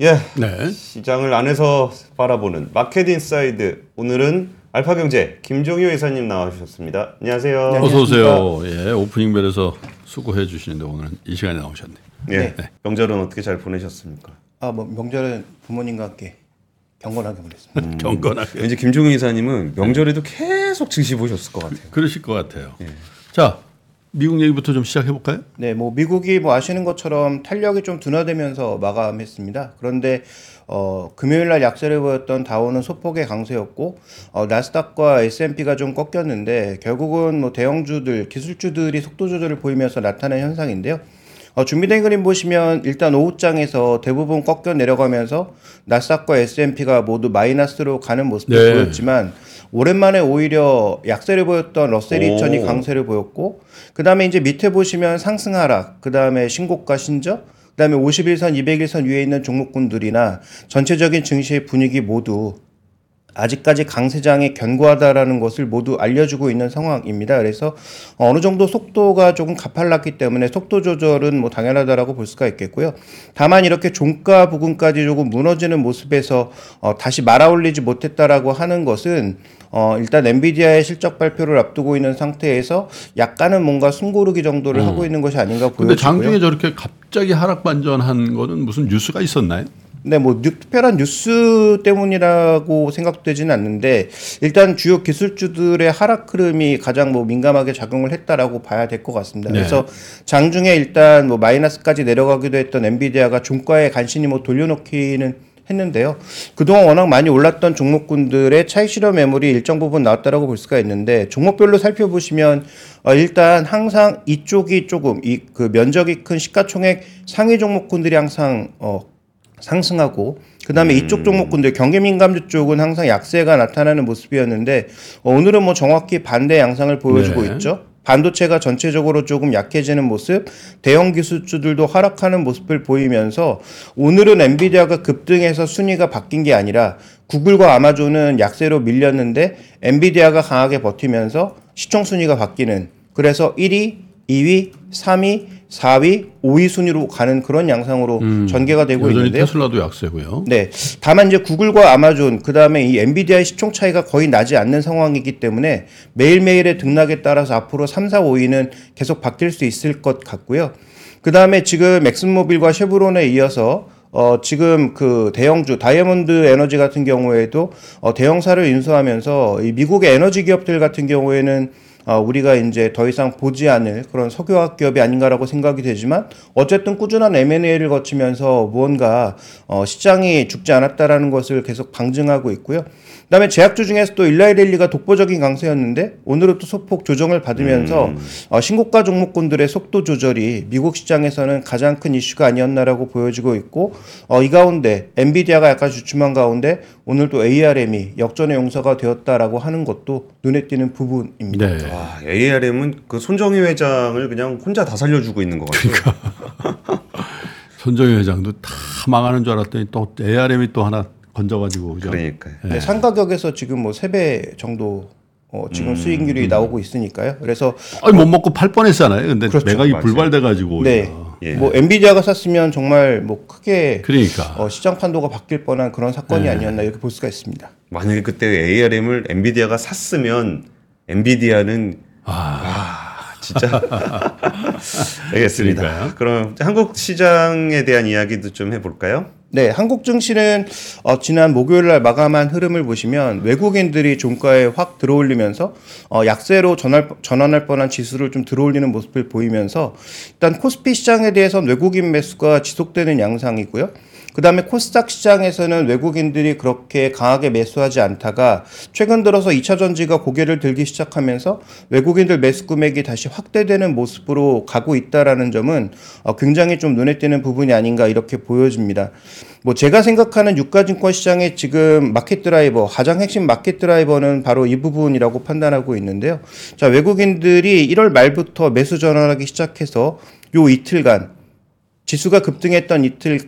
예. 네. 시장을 안에서 바라보는 마켓 인사이드. 오늘은 알파경제 김종효 이사님 나와주셨습니다. 안녕하세요. 네. 어서 오세요. 예, 오프닝 벨에서 수고해 주시는데 오늘은 이 시간에 나오셨네. 예. 네. 명절은 어떻게 잘 보내셨습니까? 아, 뭐 명절은 부모님과 함께 경건하게 보냈습니다. 음. 경건하게. 왠지 김종효 이사님은 명절에도 계속 증시 보셨을 것 같아요. 그러실 것 같아요. 자, 미국 얘기부터 좀 시작해 볼까요? 네, 뭐 미국이 뭐 아시는 것처럼 탄력이 좀 둔화되면서 마감했습니다. 그런데 어, 금요일 날 약세를 보였던 다우는 소폭의 강세였고 어, 나스닥과 S&P가 좀 꺾였는데 결국은 뭐 대형주들, 기술주들이 속도 조절을 보이면서 나타난 현상인데요. 어, 준비된 그림 보시면 일단 오후장에서 대부분 꺾여 내려가면서 나스닥과 S&P가 모두 마이너스로 가는 모습을 네. 보였지만 오랜만에 오히려 약세를 보였던 러셀 오. 2000이 강세를 보였고 그다음에 이제 밑에 보시면 상승 하락, 그다음에 신고가 신저, 그다음에 51선, 201선 위에 있는 종목군들이나 전체적인 증시의 분위기 모두 아직까지 강세장이 견고하다라는 것을 모두 알려주고 있는 상황입니다. 그래서 어느 정도 속도가 조금 가팔랐기 때문에 속도 조절은 뭐 당연하다라고 볼 수가 있겠고요. 다만 이렇게 종가 부근까지 조금 무너지는 모습에서 어, 다시 말아올리지 못했다라고 하는 것은 어, 일단 엔비디아의 실적 발표를 앞두고 있는 상태에서 약간은 뭔가 숨고르기 정도를 하고 있는 것이 아닌가 음. 근데 보여지고요. 장중에 저렇게 갑자기 하락 반전한 거는 무슨 뉴스가 있었나요? 네, 뭐 뉴- 특별한 뉴스 때문이라고 생각되지는 않는데 일단 주요 기술주들의 하락 흐름이 가장 뭐 민감하게 작용을 했다라고 봐야 될 것 같습니다. 네. 그래서 장중에 일단 뭐 마이너스까지 내려가기도 했던 엔비디아가 종가에 간신히 뭐 돌려놓기는 했는데요. 그동안 워낙 많이 올랐던 종목군들의 차익 실현 매물이 일정 부분 나왔다라고 볼 수가 있는데 종목별로 살펴보시면 어, 일단 항상 이쪽이 조금 이 그 면적이 큰 시가총액 상위 종목군들이 항상 어, 상승하고 그 다음에 이쪽 종목군들 경기 민감주 쪽은 항상 약세가 나타나는 모습이었는데 어, 오늘은 뭐 정확히 반대 양상을 보여주고 네. 있죠. 반도체가 전체적으로 조금 약해지는 모습, 대형 기술주들도 하락하는 모습을 보이면서 오늘은 엔비디아가 급등해서 순위가 바뀐 게 아니라 구글과 아마존은 약세로 밀렸는데 엔비디아가 강하게 버티면서 시총 순위가 바뀌는 그래서 1위, 2위, 3위, 4위, 5위 순위로 가는 그런 양상으로 전개가 되고 있는데요. 테슬라도 약세고요. 네. 다만 이제 구글과 아마존 그다음에 이 엔비디아의 시총 차이가 거의 나지 않는 상황이기 때문에 매일매일의 등락에 따라서 앞으로 3, 4, 5위는 계속 바뀔 수 있을 것 같고요. 그다음에 지금 엑슨모빌과 쉐브론에 이어서 어 지금 그 대형주 다이아몬드 에너지 같은 경우에도 어 대형사를 인수하면서 이 미국의 에너지 기업들 같은 경우에는 어, 우리가 이제 더 이상 보지 않을 그런 석유화학 기업이 아닌가라고 생각이 되지만 어쨌든 꾸준한 M&A를 거치면서 무언가 어, 시장이 죽지 않았다라는 것을 계속 방증하고 있고요. 그다음에 제약주 중에서 또 일라이렐리가 독보적인 강세였는데 오늘은 또 소폭 조정을 받으면서 어, 신고가 종목군들의 속도 조절이 미국 시장에서는 가장 큰 이슈가 아니었나라고 보여지고 있고 어, 이 가운데 엔비디아가 약간 주춤한 가운데 오늘 또 ARM이 역전의 용서가 되었다라고 하는 것도 눈에 띄는 부분입니다. 네. 와, ARM은 그 손정희 회장을 그냥 혼자 다 살려주고 있는 것 같아요. 손정희 회장도 다 망하는 줄 알았더니 또 ARM이 또 하나 건져가지고 그죠? 그러니까요. 네, 상가격에서 지금 뭐 세 배 정도 어, 지금 수익률이 나오고 있으니까요. 그래서 아니 못 먹고 팔 뻔했잖아요. 근데 그렇죠. 매각이. 불발돼가지고 네. 예. 뭐 엔비디아가 샀으면 정말 뭐 크게 그러니까 어, 시장 판도가 바뀔 뻔한 그런 사건이 아니었나 이렇게 볼 수가 있습니다. 만약에 그때 ARM을 엔비디아가 샀으면 엔비디아는 아, 진짜 알겠습니다. 그러니까요. 그럼 한국 시장에 대한 이야기도 좀 해볼까요? 네, 한국 증시는 어, 지난 목요일 날 마감한 흐름을 보시면 외국인들이 종가에 확 들어올리면서 어, 약세로 전할, 전환할 뻔한 지수를 좀 들어올리는 모습을 보이면서 일단 코스피 시장에 대해서는 외국인 매수가 지속되는 양상이고요. 그 다음에 코스닥 시장에서는 외국인들이 그렇게 강하게 매수하지 않다가 최근 들어서 2차 전지가 고개를 들기 시작하면서 외국인들 매수 금액이 다시 확대되는 모습으로 가고 있다라는 점은 어, 굉장히 좀 눈에 띄는 부분이 아닌가 이렇게 보여집니다. 뭐 제가 생각하는 유가증권 시장의 지금 마켓 드라이버 가장 핵심 마켓 드라이버는 바로 이 부분이라고 판단하고 있는데요. 자 외국인들이 1월 말부터 매수 전환하기 시작해서 요 이틀간 지수가 급등했던 이틀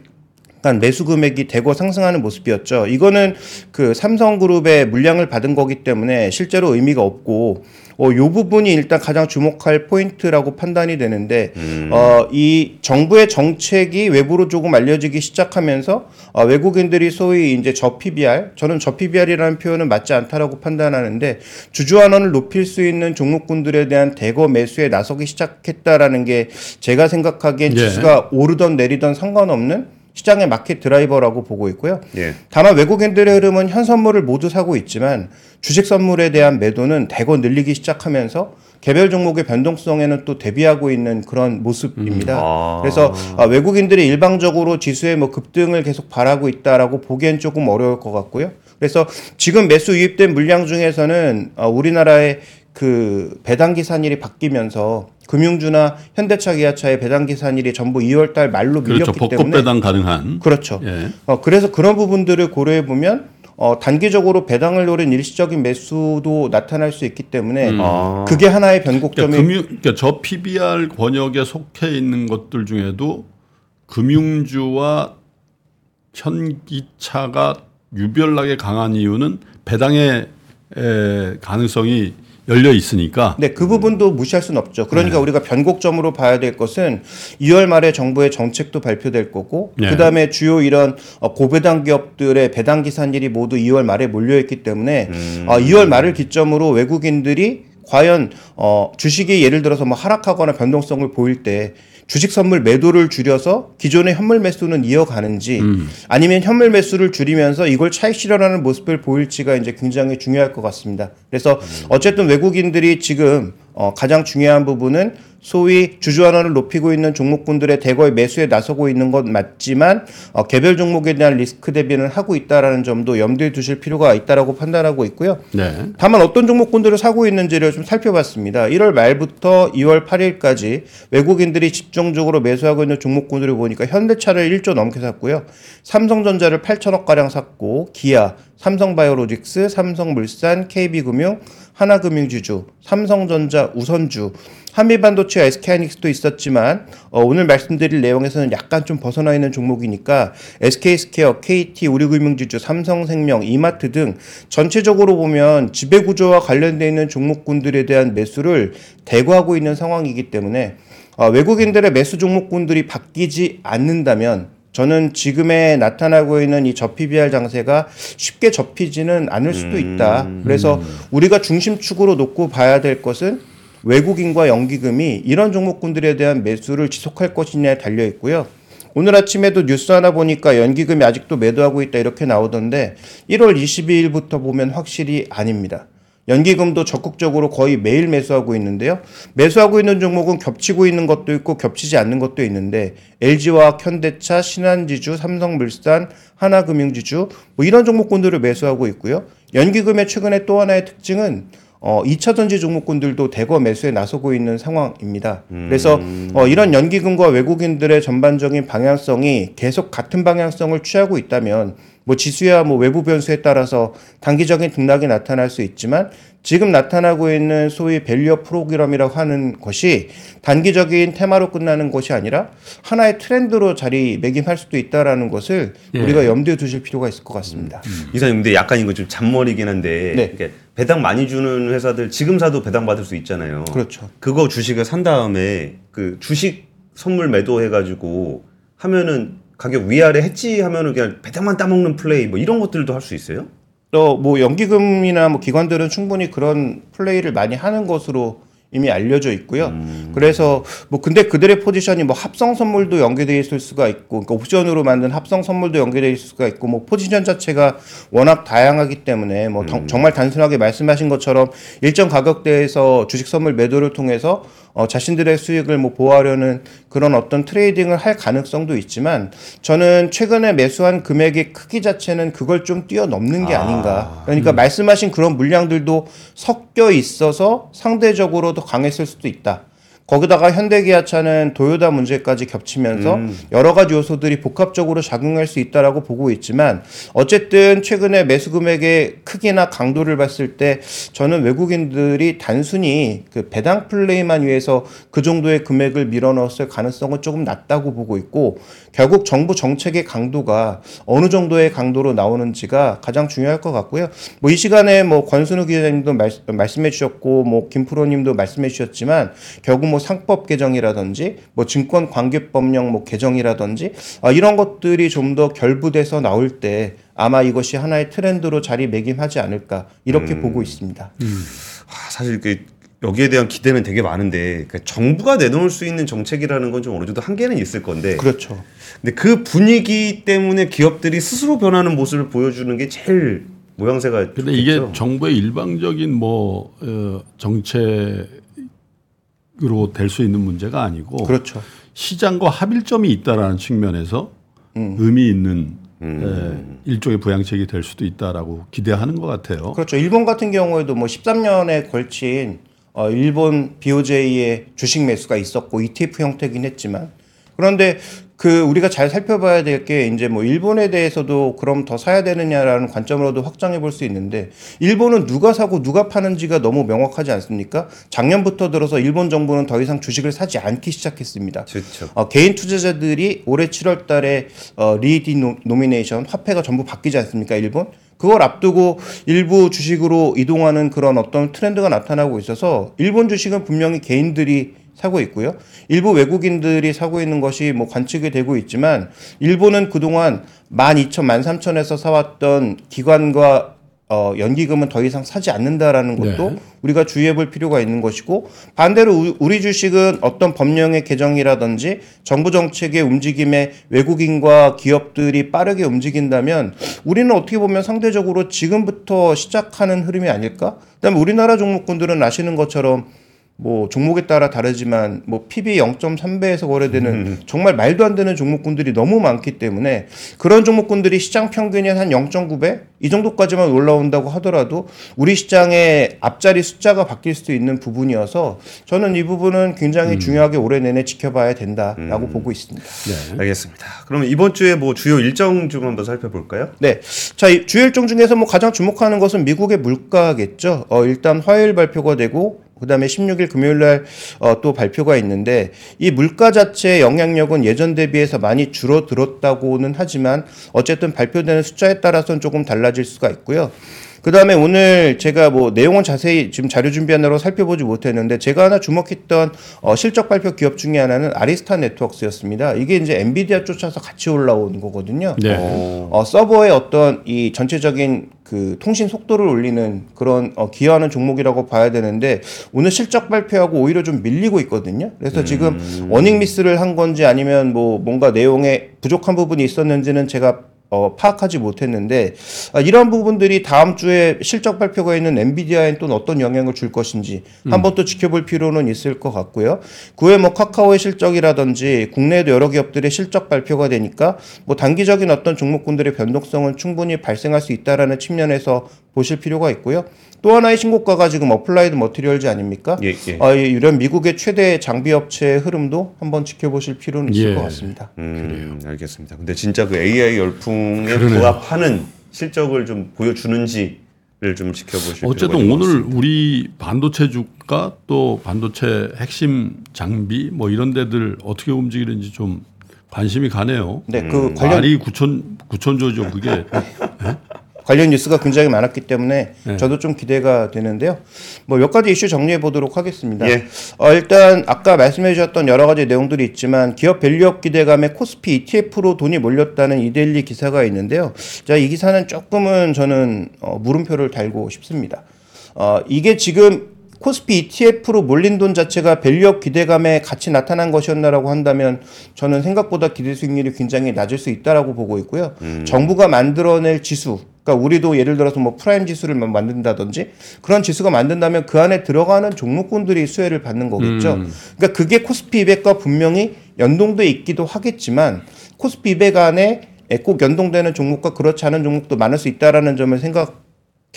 약간 매수 금액이 대거 상승하는 모습이었죠. 이거는 그 삼성그룹의 물량을 받은 거기 때문에 실제로 의미가 없고 어, 요 부분이 일단 가장 주목할 포인트라고 판단이 되는데 어, 이 정부의 정책이 외부로 조금 알려지기 시작하면서 어, 외국인들이 소위 이제 저 PBR 저는 저 PBR이라는 표현은 맞지 않다라고 판단하는데 주주 환원을 높일 수 있는 종목군들에 대한 대거 매수에 나서기 시작했다라는 게 제가 생각하기엔 예. 지수가 오르던 내리던 상관없는 시장의 마켓 드라이버라고 보고 있고요. 예. 다만 외국인들의 흐름은 현 선물을 모두 사고 있지만 주식 선물에 대한 매도는 대거 늘리기 시작하면서 개별 종목의 변동성에는 또 대비하고 있는 그런 모습입니다. 아. 그래서 아, 외국인들이 일방적으로 지수의 뭐 급등을 계속 바라고 있다라고 보기엔 조금 어려울 것 같고요. 그래서 지금 매수 유입된 물량 중에서는 어, 우리나라의 그 배당 기산일이 바뀌면서 금융주나 현대차, 기아차의 배당 기산일이 전부 2월 달 말로 밀렸기 그렇죠. 벚꽃 때문에 배당 가능한. 그렇죠. 예. 어, 그래서 그런 부분들을 고려해 보면 어, 단기적으로 배당을 노린 일시적인 매수도 나타날 수 있기 때문에 아. 그게 하나의 변곡점이 그러니까, 금융, 그러니까 저 PBR 권역에 속해 있는 것들 중에도 금융주와 현기차가 유별나게 강한 이유는 배당의 에, 가능성이 열려 있으니까 네, 그 부분도 무시할 수는 없죠. 그러니까 우리가 변곡점으로 봐야 될 것은 2월 말에 정부의 정책도 발표될 거고, 네. 그 다음에 주요 이런 어, 고배당 기업들의 배당 기산일이 모두 2월 말에 몰려있기 때문에 어, 2월 말을 기점으로 외국인들이 과연 어, 주식이 예를 들어서 뭐 하락하거나 변동성을 보일 때 주식 선물 매도를 줄여서 기존의 현물 매수는 이어가는지 아니면 현물 매수를 줄이면서 이걸 차익 실현하는 모습을 보일지가 이제 굉장히 중요할 것 같습니다. 그래서 어쨌든 외국인들이 지금 어, 가장 중요한 부분은 소위 주주환원을 높이고 있는 종목군들의 대거의 매수에 나서고 있는 것 맞지만 어, 개별 종목에 대한 리스크 대비는 하고 있다라는 점도 염두에 두실 필요가 있다라고 판단하고 있고요. 네. 다만 어떤 종목군들을 사고 있는지를 좀 살펴봤습니다. 1월 말부터 2월 8일까지 외국인들이 집중적으로 매수하고 있는 종목군들을 보니까 현대차를 1조 넘게 샀고요. 삼성전자를 8천억 가량 샀고 기아, 삼성바이오로직스, 삼성물산, KB금융, 하나금융지주, 삼성전자, 우선주, 한미반도체, SK하이닉스도 있었지만 어, 오늘 말씀드릴 내용에서는 약간 좀 벗어나 있는 종목이니까 SK스퀘어, KT, 우리금융지주, 삼성생명, 이마트 등 전체적으로 보면 지배구조와 관련돼 있는 종목군들에 대한 매수를 대거하고 있는 상황이기 때문에 어, 외국인들의 매수 종목군들이 바뀌지 않는다면 저는 지금에 나타나고 있는 이 저PBR 장세가 쉽게 접히지는 않을 수도 있다. 그래서 우리가 중심축으로 놓고 봐야 될 것은 외국인과 연기금이 이런 종목군들에 대한 매수를 지속할 것이냐에 달려 있고요. 오늘 아침에도 뉴스 하나 보니까 연기금이 아직도 매도하고 있다 이렇게 나오던데 1월 22일부터 보면 확실히 아닙니다. 연기금도 적극적으로 거의 매일 매수하고 있는데요. 매수하고 있는 종목은 겹치고 있는 것도 있고 겹치지 않는 것도 있는데 LG화학, 현대차, 신한지주, 삼성물산, 하나금융지주 뭐 이런 종목군들을 매수하고 있고요. 연기금의 최근에 또 하나의 특징은 어, 2차 전지 종목군들도 대거 매수에 나서고 있는 상황입니다. 그래서 어, 이런 연기금과 외국인들의 전반적인 방향성이 계속 같은 방향성을 취하고 있다면 뭐 지수야 뭐 외부 변수에 따라서 단기적인 등락이 나타날 수 있지만 지금 나타나고 있는 소위 밸류어 프로그램이라고 하는 것이 단기적인 테마로 끝나는 것이 아니라 하나의 트렌드로 자리매김할 수도 있다라는 것을 예. 우리가 염두에 두실 필요가 있을 것 같습니다. 이사님 근데 약간 이거 좀 잔머리긴 한데 네. 이렇게 배당 많이 주는 회사들 지금 사도 배당 받을 수 있잖아요. 그렇죠. 그거 주식을 산 다음에 그 주식 선물 매도해 가지고 하면은 가격 위아래 해지하면은 그냥 배당만 따먹는 플레이 뭐 이런 것들도 할 수 있어요? 또뭐 연기금이나 뭐 기관들은 충분히 그런 플레이를 많이 하는 것으로 이미 알려져 있고요. 그래서 뭐 근데 그들의 포지션이 뭐 합성 선물도 연계되어 있을 수가 있고 그러니까 옵션으로 만든 합성 선물도 연계되어 있을 수가 있고 뭐 포지션 자체가 워낙 다양하기 때문에 뭐 정- 정말 단순하게 말씀하신 것처럼 일정 가격대에서 주식 선물 매도를 통해서 어, 자신들의 수익을 뭐 보호하려는 그런 어떤 트레이딩을 할 가능성도 있지만 저는 최근에 매수한 금액의 크기 자체는 그걸 좀 뛰어넘는 게 아닌가. 그러니까 말씀하신 그런 물량들도 섞여 있어서 상대적으로 더 강했을 수도 있다. 거기다가 현대기아차는 도요다 문제까지 겹치면서 여러 가지 요소들이 복합적으로 작용할 수 있다라고 보고 있지만 어쨌든 최근에 매수 금액의 크기나 강도를 봤을 때 저는 외국인들이 단순히 그 배당 플레이만 위해서 그 정도의 금액을 밀어넣었을 가능성은 조금 낮다고 보고 있고 결국 정부 정책의 강도가 어느 정도의 강도로 나오는지가 가장 중요할 것 같고요. 뭐 이 시간에 뭐 권순우 기자님도 말, 말씀해 주셨고 뭐 김프로님도 말씀해 주셨지만 결국 뭐 상법 개정이라든지 뭐 증권 관계법령 뭐 개정이라든지 아, 이런 것들이 좀 더 결부돼서 나올 때 아마 이것이 하나의 트렌드로 자리매김하지 않을까 이렇게 보고 있습니다. 아, 사실 그 여기에 대한 기대는 되게 많은데 그러니까 정부가 내놓을 수 있는 정책이라는 건 좀 어느 정도 한계는 있을 건데 그렇죠. 근데 그 분위기 때문에 기업들이 스스로 변하는 모습을 보여주는 게 제일 모양새가 근데 이게 좋겠죠. 정부의 일방적인 뭐 어, 정책으로 될 수 있는 문제가 아니고 그렇죠. 시장과 합일점이 있다라는 측면에서 음. 의미 있는 에, 일종의 부양책이 될 수도 있다라고 기대하는 것 같아요. 그렇죠. 일본 같은 경우에도 뭐 13년에 걸친 어, 일본 BOJ의 주식 매수가 있었고 ETF 형태긴 했지만. 그런데 그 우리가 잘 살펴봐야 될 게 이제 뭐 일본에 대해서도 그럼 더 사야 되느냐라는 관점으로도 확장해 볼 수 있는데 일본은 누가 사고 누가 파는지가 너무 명확하지 않습니까? 작년부터 들어서 일본 정부는 더 이상 주식을 사지 않기 시작했습니다. 그렇죠. 어, 개인 투자자들이 올해 7월 달에 어, 리디노미네이션 화폐가 전부 바뀌지 않습니까? 일본? 그걸 앞두고 일부 주식으로 이동하는 그런 어떤 트렌드가 나타나고 있어서 일본 주식은 분명히 개인들이 사고 있고요. 일부 외국인들이 사고 있는 것이 뭐 관측이 되고 있지만 일본은 그동안 12,000, 13,000에서 사왔던 기관과 어, 연기금은 더 이상 사지 않는다라는 것도 네. 우리가 주의해 볼 필요가 있는 것이고 반대로 우- 우리 주식은 어떤 법령의 개정이라든지 정부 정책의 움직임에 외국인과 기업들이 빠르게 움직인다면 우리는 어떻게 보면 상대적으로 지금부터 시작하는 흐름이 아닐까? 그다음에 우리나라 종목군들은 아시는 것처럼 뭐 종목에 따라 다르지만 뭐 PB 0.3배에서 거래되는 정말 말도 안 되는 종목군들이 너무 많기 때문에 그런 종목군들이 시장 평균이 한 0.9배 이 정도까지만 올라온다고 하더라도 우리 시장의 앞자리 숫자가 바뀔 수도 있는 부분이어서 저는 이 부분은 굉장히 중요하게 올해 내내 지켜봐야 된다라고 보고 있습니다. 알겠습니다. 그러면 이번 주에 뭐 주요 일정 좀 한번 살펴볼까요? 네. 자, 이 주요 일정 중에서 뭐 가장 주목하는 것은 미국의 물가겠죠. 어, 일단 화요일 발표가 되고 그 다음에 16일 금요일 날 어, 또 발표가 있는데 이 물가 자체의 영향력은 예전 대비해서 많이 줄어들었다고는 하지만 어쨌든 발표되는 숫자에 따라서는 조금 달라질 수가 있고요. 그 다음에 오늘 제가 뭐 내용은 자세히 지금 자료 준비하느라고 살펴보지 못했는데 제가 하나 주목했던 어, 실적 발표 기업 중에 하나는 아리스타 네트워크스였습니다. 이게 이제 엔비디아 쫓아서 같이 올라온 거거든요. 네. 어, 서버의 어떤 이 전체적인 그 통신 속도를 올리는 그런 어, 기여하는 종목이라고 봐야 되는데 오늘 실적 발표하고 오히려 좀 밀리고 있거든요. 그래서 지금 어닝 미스를 한 건지 아니면 뭐 뭔가 내용에 부족한 부분이 있었는지는 제가 어, 파악하지 못했는데 아, 이러한 부분들이 다음 주에 실적 발표가 있는 엔비디아에 또 어떤 영향을 줄 것인지 한번 또 지켜볼 필요는 있을 것 같고요. 그 외에 뭐 카카오의 실적이라든지 국내에도 여러 기업들의 실적 발표가 되니까 뭐 단기적인 어떤 종목군들의 변동성은 충분히 발생할 수 있다라는 측면에서 보실 필요가 있고요. 또 하나의 신고가가 지금 Applied Materials 아닙니까? 예, 예. 아, 이- 이런 미국의 최대 장비 업체의 흐름도 한번 지켜보실 필요는 있을 예. 것 같습니다. 음, 알겠습니다. 근데 진짜 그 AI 열풍에 그러네요. 부합하는 실적을 좀 보여주는지 를 좀 지켜보실 필요가 어쨌든 오늘. 우리 반도체 주가 또 반도체 핵심 장비 뭐 이런 데들 어떻게 움직이는지 좀 관심이 가네요. 네, 그 관련 말이 9천 9천조죠 그게. 관련 뉴스가 굉장히 많았기 때문에 네. 저도 좀 기대가 되는데요. 뭐 몇 가지 이슈 정리해 보도록 하겠습니다. 예. 어, 일단 아까 말씀해 주셨던 여러 가지 내용들이 있지만 기업 밸류업 기대감에 코스피 ETF로 돈이 몰렸다는 이데일리 기사가 있는데요. 자, 이 기사는 조금은 저는 어, 물음표를 달고 싶습니다. 어, 이게 지금 코스피 ETF로 몰린 돈 자체가 밸류업 기대감에 같이 나타난 것이었나라고 한다면 저는 생각보다 기대 수익률이 굉장히 낮을 수 있다라고 보고 있고요. 정부가 만들어낼 지수, 그러니까 우리도 예를 들어서 뭐 prime 지수를 만- 만든다든지 그런 지수가 만든다면 그 안에 들어가는 종목군들이 수혜를 받는 거겠죠. 그러니까 그게 코스피 200과 분명히 연동돼 있기도 하겠지만 코스피 200 안에 꼭 연동되는 종목과 그렇지 않은 종목도 많을 수 있다라는 점을 생각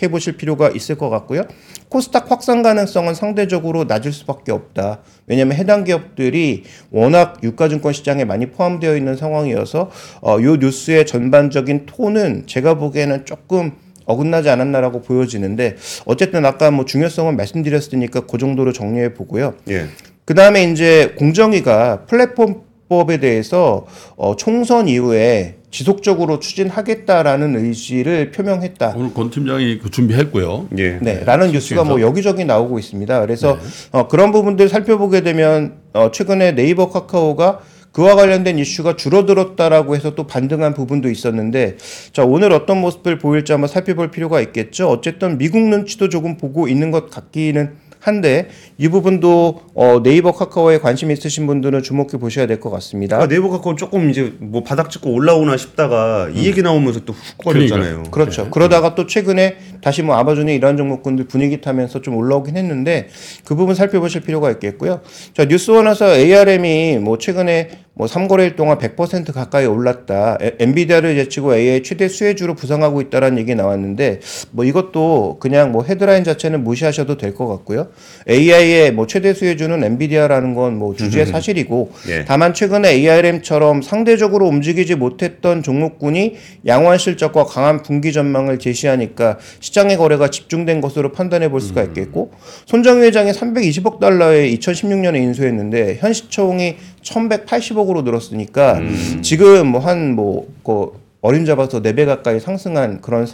해 보실 필요가 있을 것 같고요. 코스닥 확산 가능성은 상대적으로 낮을 수밖에 없다. 왜냐하면 해당 기업들이 워낙 유가증권 시장에 많이 포함되어 있는 상황이어서 어, 요 뉴스의 전반적인 톤은 제가 보기에는 조금 어긋나지 않았나라고 보여지는데 어쨌든 아까 뭐 중요성은 말씀드렸으니까 그 정도로 정리해 보고요. 예. 그 다음에 이제 공정위가 플랫폼 법에 대해서 어, 총선 이후에 지속적으로 추진하겠다라는 의지를 표명했다. 오늘 권 팀장이 그 준비했고요. 예. 네, 라는 뉴스가 뭐 여기저기 나오고 있습니다. 그래서 어, 그런 부분들 살펴보게 되면 어, 최근에 네이버 카카오가 그와 관련된 이슈가 줄어들었다라고 해서 또 반등한 부분도 있었는데 자 오늘 어떤 모습을 보일지 한번 살펴볼 필요가 있겠죠. 어쨌든 미국 눈치도 조금 보고 있는 것 같기는 한데 이 부분도 어, 네이버 카카오에 관심 있으신 분들은 주목해 보셔야 될 것 같습니다. 아, 네이버 갖고 조금 이제 뭐 바닥 찍고 올라오나 싶다가 이 얘기 나오면서 또훅 걸렸잖아요. 그렇죠. 그러다가 또 최근에 다시 뭐 아마존의 이러한 종목군들 분위기 타면서 좀 올라오긴 했는데 그 부분 살펴보실 필요가 있겠고요. 자, 뉴스원에서 ARM이 뭐 최근에 뭐 3거래일 동안 100% 가까이 올랐다. 에- 엔비디아를 제치고 AI 최대 수혜주로 부상하고 있다라는 얘기 나왔는데 뭐 이것도 그냥 뭐 헤드라인 자체는 무시하셔도 될 것 같고요. AI의 뭐 최대 수혜주는 엔비디아라는 건 뭐 주주의 사실이고 예. 다만 최근에 ARM처럼 상대적으로 움직이지 못했던 종목군이 양호한 실적과 강한 분기 전망을 제시하니까 시 장의 거래가 집중된 것으로 판단해 볼 수가 있겠고 손정희 회장이 320억 달러에 2016년에 인수했는데 현 시총이 1,180억으로 늘었으니까 지금 뭐 한뭐 그 어림 잡아서 4배 가까이 상승한 그런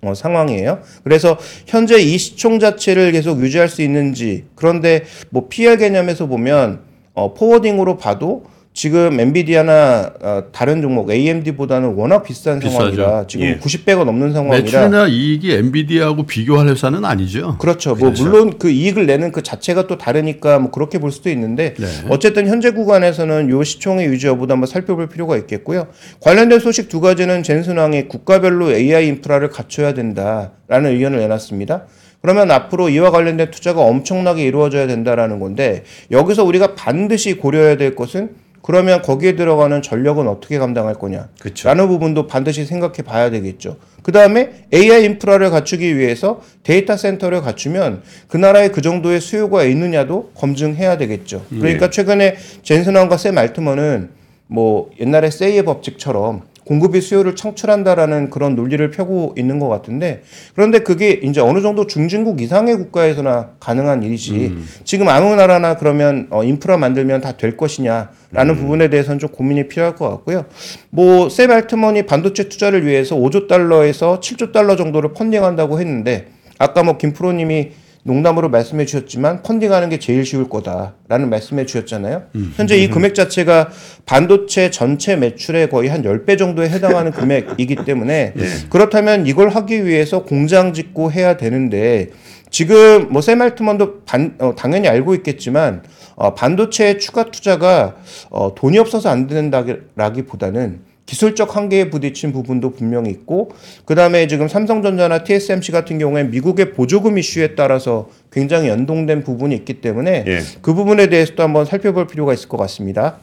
어, 상황이에요. 그래서 현재 이 시총 자체를 계속 유지할 수 있는지 그런데 뭐 PR 개념에서 보면 어, 포워딩으로 봐도 지금 엔비디아나 어, 다른 종목 AMD보다는 워낙 비싼 비싸죠. 상황이라 지금 예. 90배가 넘는 상황이라 매출이나 이익이 엔비디아하고 비교할 회사는 아니죠. 그렇죠. 뭐 물론 그 이익을 내는 그 자체가 또 다르니까 뭐 그렇게 볼 수도 있는데 네. 어쨌든 현재 구간에서는 요 시총의 유지 여부도 한번 살펴볼 필요가 있겠고요. 관련된 소식 두 가지는 젠슨왕이 국가별로 AI 인프라를 갖춰야 된다라는 의견을 내놨습니다. 그러면 앞으로 이와 관련된 투자가 엄청나게 이루어져야 된다라는 건데 여기서 우리가 반드시 고려해야 될 것은 그러면 거기에 들어가는 전력은 어떻게 감당할 거냐? 그쵸. 라는 부분도 반드시 생각해 봐야 되겠죠. 그 다음에 AI 인프라를 갖추기 위해서 데이터 센터를 갖추면 그 나라에 그 정도의 수요가 있느냐도 검증해야 되겠죠. 그러니까 최근에 젠슨왕과 샘 알트먼은 뭐 옛날에 세이의 법칙처럼 공급이 수요를 창출한다라는 그런 논리를 펴고 있는 것 같은데 그런데 그게 이제 어느 정도 중진국 이상의 국가에서나 가능한 일이지. 지금 아무 나라나 그러면 어, 인프라 만들면 다 될 것이냐라는 부분에 대해서는 좀 고민이 필요할 것 같고요. 뭐샘 알트먼이 반도체 투자를 위해서 5조 달러에서 7조 달러 정도를 펀딩한다고 했는데 아까 뭐 김프로님이 농담으로 말씀해 주셨지만 펀딩하는 게 제일 쉬울 거다라는 말씀해 주셨잖아요. 현재 이 금액 자체가 반도체 전체 매출의 거의 한 10배 정도에 해당하는 금액이기 때문에 그렇다면 이걸 하기 위해서 공장 짓고 해야 되는데 지금 뭐 세말트먼도 반, 어, 당연히 알고 있겠지만 어, 반도체 추가 투자가 어, 돈이 없어서 안 된다기보다는 기술적 한계에 부딪힌 부분도 분명히 있고 그다음에 지금 삼성전자나 TSMC 같은 경우에 미국의 보조금 이슈에 따라서 굉장히 연동된 부분이 있기 때문에 예. 그 부분에 대해서도 한번 살펴볼 필요가 있을 것 같습니다.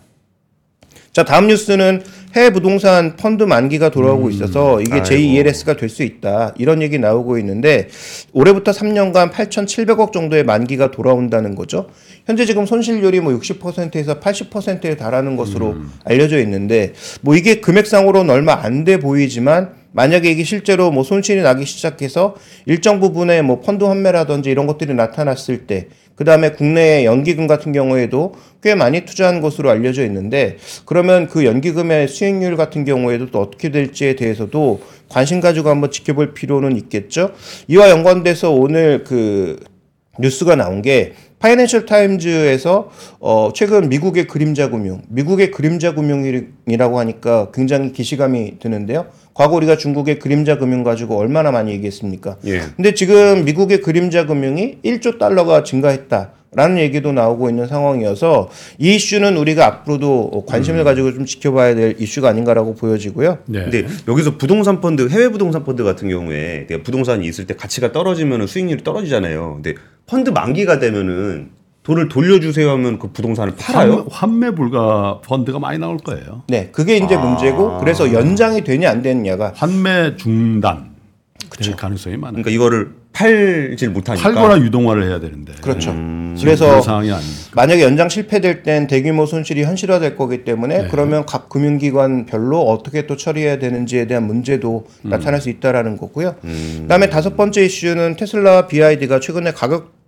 자 다음 뉴스는 해외 부동산 펀드 만기가 돌아오고 있어서 이게 아이고. J2LS가 될 수 있다 이런 얘기 나오고 있는데 올해부터 3년간 8,700억 정도의 만기가 돌아온다는 거죠. 현재 지금 손실률이 뭐 60%에서 80%에 달하는 것으로 알려져 있는데 뭐 이게 금액상으로는 얼마 안 돼 보이지만 만약에 이게 실제로 뭐 손실이 나기 시작해서 일정 부분의 뭐 펀드 환매라든지 이런 것들이 나타났을 때 그 다음에 국내의 연기금 같은 경우에도 꽤 많이 투자한 것으로 알려져 있는데 그러면 그 연기금의 수익률 같은 경우에도 또 어떻게 될지에 대해서도 관심 가지고 한번 지켜볼 필요는 있겠죠. 이와 연관돼서 오늘 그 뉴스가 나온 게 파이낸셜 타임즈에서 어 최근 미국의 그림자 금융, 미국의 그림자 금융이라고 하니까 굉장히 기시감이 드는데요. 과거 우리가 중국의 그림자 금융 가지고 얼마나 많이 얘기했습니까? 예. 근데 지금 미국의 그림자 금융이 1조 달러가 증가했다. 라는 얘기도 나오고 있는 상황이어서 이 이슈는 우리가 앞으로도 관심을 가지고 좀 지켜봐야 될 이슈가 아닌가라고 보여지고요. 네. 근데 여기서 부동산 펀드 해외 부동산 펀드 같은 경우에 내가 부동산이 있을 때 가치가 떨어지면 수익률이 떨어지잖아요. 근데 펀드 만기가 되면은 돈을 돌려주세요 하면 그 부동산을 팔아요? 환, 매 불가 펀드가 많이 나올 거예요. 네, 그게 이제 문제고 그래서 연장이 되냐 안 되느냐가 환매 중단. 그렇죠. 가능성이 많아요. 그러니까 이거를 팔질 못하니까. 팔거나 유동화를 해야 되는데. 그렇죠. 지금 그래서 상황이? 만약에 연장 실패될 땐 대규모 손실이 현실화될 거기 때문에 네. 그러면 각 금융기관별로 어떻게 또 처리해야 되는지에 대한 문제도 음. 나타날 수 있다라는 거고요. 그다음에 다섯 번째 이슈는 테슬라와 BID가 최근에 가격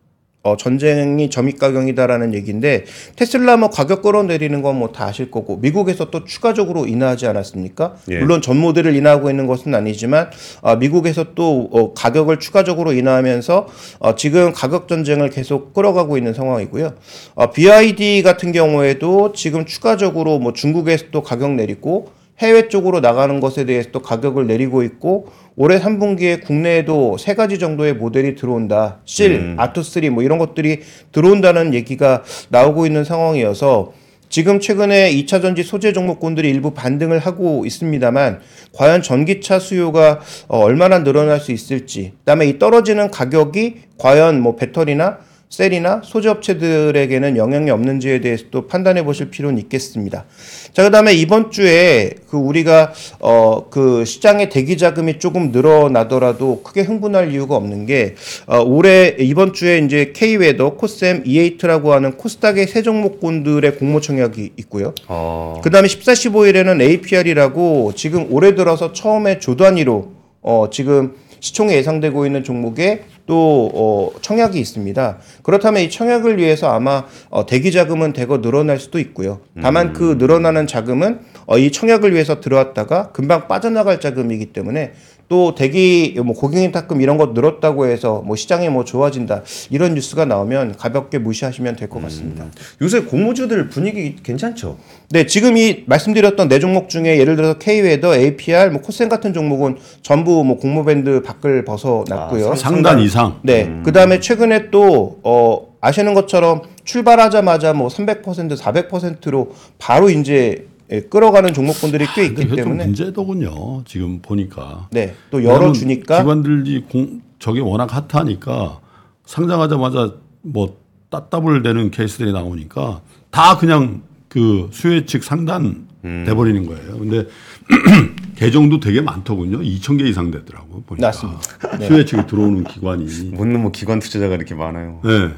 어, 전쟁이 점입가경이다라는 얘기인데 테슬라 뭐 가격 끌어내리는 건 뭐 다 아실 거고 미국에서 또 추가적으로 인하하지 않았습니까? 예. 물론 전 모델을 인하하고 있는 것은 아니지만 아, 미국에서 또 어, 가격을 추가적으로 인하하면서 어, 지금 가격 전쟁을 계속 끌어가고 있는 상황이고요. 어, BID 같은 경우에도 지금 추가적으로 뭐 중국에서 또 가격 내리고 해외 쪽으로 나가는 것에 대해서 또 가격을 내리고 있고 올해 3분기에 국내에도 세 가지 정도의 모델이 들어온다. 실, 아토3 뭐 이런 것들이 들어온다는 얘기가 나오고 있는 상황이어서 지금 최근에 2차 전지 소재 종목군들이 일부 반등을 하고 있습니다만 과연 전기차 수요가 어, 얼마나 늘어날 수 있을지 그다음에 이 떨어지는 가격이 과연 뭐 배터리나 셀이나 소재 업체들에게는 영향이 없는지에 대해서 또 판단해 보실 필요는 있겠습니다. 자, 그 다음에 이번 주에 그 우리가 어 그 시장의 대기 자금이 조금 늘어나더라도 크게 흥분할 이유가 없는 게 어, 올해 이번 주에 이제 K웨더, 코셈, E8라고 하는 코스닥의 세 종목군들의 공모 청약이 있고요. 어. 그 다음에 14, 15일에는 APR이라고 지금 올해 들어서 처음에 조 단위로 어 지금 시총에 예상되고 있는 종목에 또 어, 청약이 있습니다. 그렇다면 이 청약을 위해서 아마 어, 대기 자금은 대거 늘어날 수도 있고요. 다만 그 늘어나는 자금은 어, 이 청약을 위해서 들어왔다가 금방 빠져나갈 자금이기 때문에 또 대기 뭐 고객 예탁금 이런 것 늘었다고 해서 뭐 시장이 뭐 좋아진다 이런 뉴스가 나오면 가볍게 무시하시면 될 것 같습니다. 요새 공모주들 분위기 괜찮죠? 네, 지금 이 말씀드렸던 네 종목 중에 예를 들어서 K웨더, APR, 뭐 코셈 같은 종목은 전부 뭐 공모밴드 밖을 벗어났고요. 아, 상단 이상. 네, 그 다음에 최근에 또 어, 아시는 것처럼 출발하자마자 뭐 300%, 400%로 바로 이제 예, 끌어가는 종목군들이 꽤 근데 있기 그게 좀 때문에 문제더군요. 지금 보니까. 네, 또 열어주니까 기관들이 공, 저게 워낙 핫하니까 상장하자마자 뭐 따따블 되는 케이스들이 나오니까 다 그냥 그 수혜 측 상단 음. 돼버리는 거예요. 근데 계정도 되게 많더군요. 2천 개 이상 되더라고 보니까. 맞습니다. 네. 수혜 측에 들어오는 기관이. 뭔 놈의 기관 투자자가 이렇게 많아요. 네.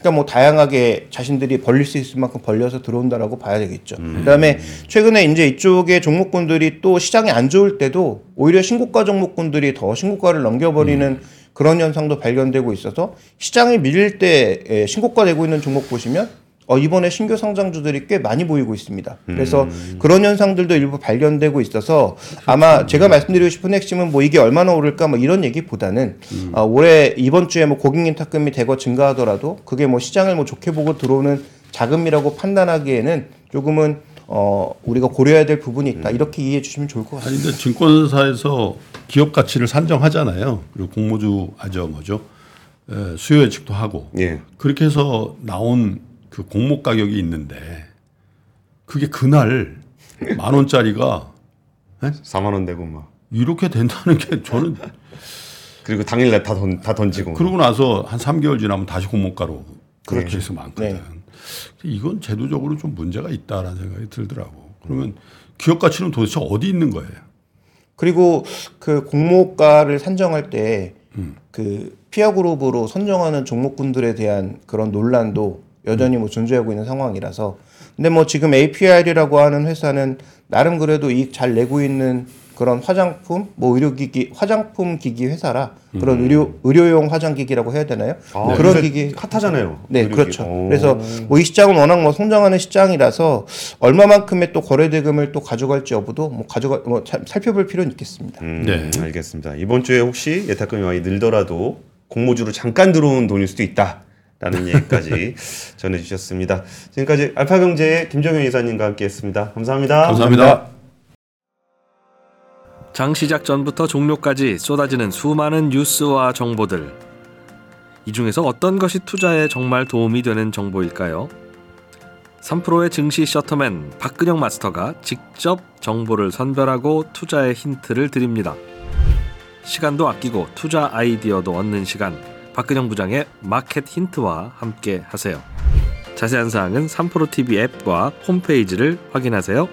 그러니까 뭐 다양하게 자신들이 벌릴 수 있을 만큼 벌려서 들어온다라고 봐야 되겠죠. 음. 그다음에 최근에 이제 이쪽의 종목군들이 또 시장이 안 좋을 때도 오히려 신고가 종목군들이 더 신고가를 넘겨버리는 음. 그런 현상도 발견되고 있어서 시장이 밀릴 때 에, 신고가 되고 있는 종목 보시면 어, 이번에 신규 상장주들이 꽤 많이 보이고 있습니다. 그래서 그런 현상들도 일부 발견되고 있어서 아마 제가 말씀드리고 싶은 핵심은 뭐 이게 얼마나 오를까 뭐 이런 얘기보다는 어, 올해 이번 주에 뭐 고객님 탁금이 대거 증가하더라도 그게 뭐 시장을 뭐 좋게 보고 들어오는 자금이라고 판단하기에는 조금은 어, 우리가 고려해야 될 부분이 있다. 이렇게 이해해 주시면 좋을 것 같습니다. 아니 근데 증권사에서 기업 가치를 산정하잖아요. 그리고 공모주 아저 뭐죠? 에, 수요 예측도 하고. 예. 그렇게 해서 나온 그 공모 가격이 있는데 그게 그날 만 원짜리가 4만 원 되고 막. 이렇게 된다는 게 저는 그리고 당일날 다, 던, 다 던지고. 그러고 나서 한 3개월 지나면 다시 공모가로 그런 그렇죠. 케이스 많거든. 네. 이건 제도적으로 좀 문제가 있다라는 생각이 들더라고. 그러면 기업 가치는 도대체 어디 있는 거예요? 그리고 그 공모가를 산정할 때그 피아 그룹으로 선정하는 종목군들에 대한 그런 논란도 여전히 뭐 존재하고 있는 상황이라서 근데 뭐 지금 APR이라고 하는 회사는 나름 그래도 이익 잘 내고 있는 그런 화장품 뭐 의료기기 화장품 기기 회사라 그런 의료 의료용 화장기기라고 해야 되나요? 아, 그런 요새 기기 핫하잖아요. 네, 의료기. 그렇죠. 오. 그래서 뭐 이 시장은 워낙 뭐 성장하는 시장이라서 얼마만큼의 또 거래 대금을 또 가져갈지 여부도 뭐 가져가 뭐참 살펴볼 필요는 있겠습니다. 음, 네. 알겠습니다. 이번 주에 혹시 예탁금이 많이 늘더라도 공모주로 잠깐 들어온 돈일 수도 있다. 라는 얘기까지 전해주셨습니다. 지금까지 알파경제의 김정현 이사님과 함께했습니다. 감사합니다. 감사합니다. 장 시작 전부터 종료까지 쏟아지는 수많은 뉴스와 정보들. 이 중에서 어떤 것이 투자에 정말 도움이 되는 정보일까요? 3프로의 증시 셔터맨 박근영 마스터가 직접 정보를 선별하고 투자의 힌트를 드립니다. 시간도 아끼고 투자 아이디어도 얻는 시간. 박근영 부장의 마켓 힌트와 함께 하세요. 자세한 사항은 3프로 TV 앱과 홈페이지를 확인하세요.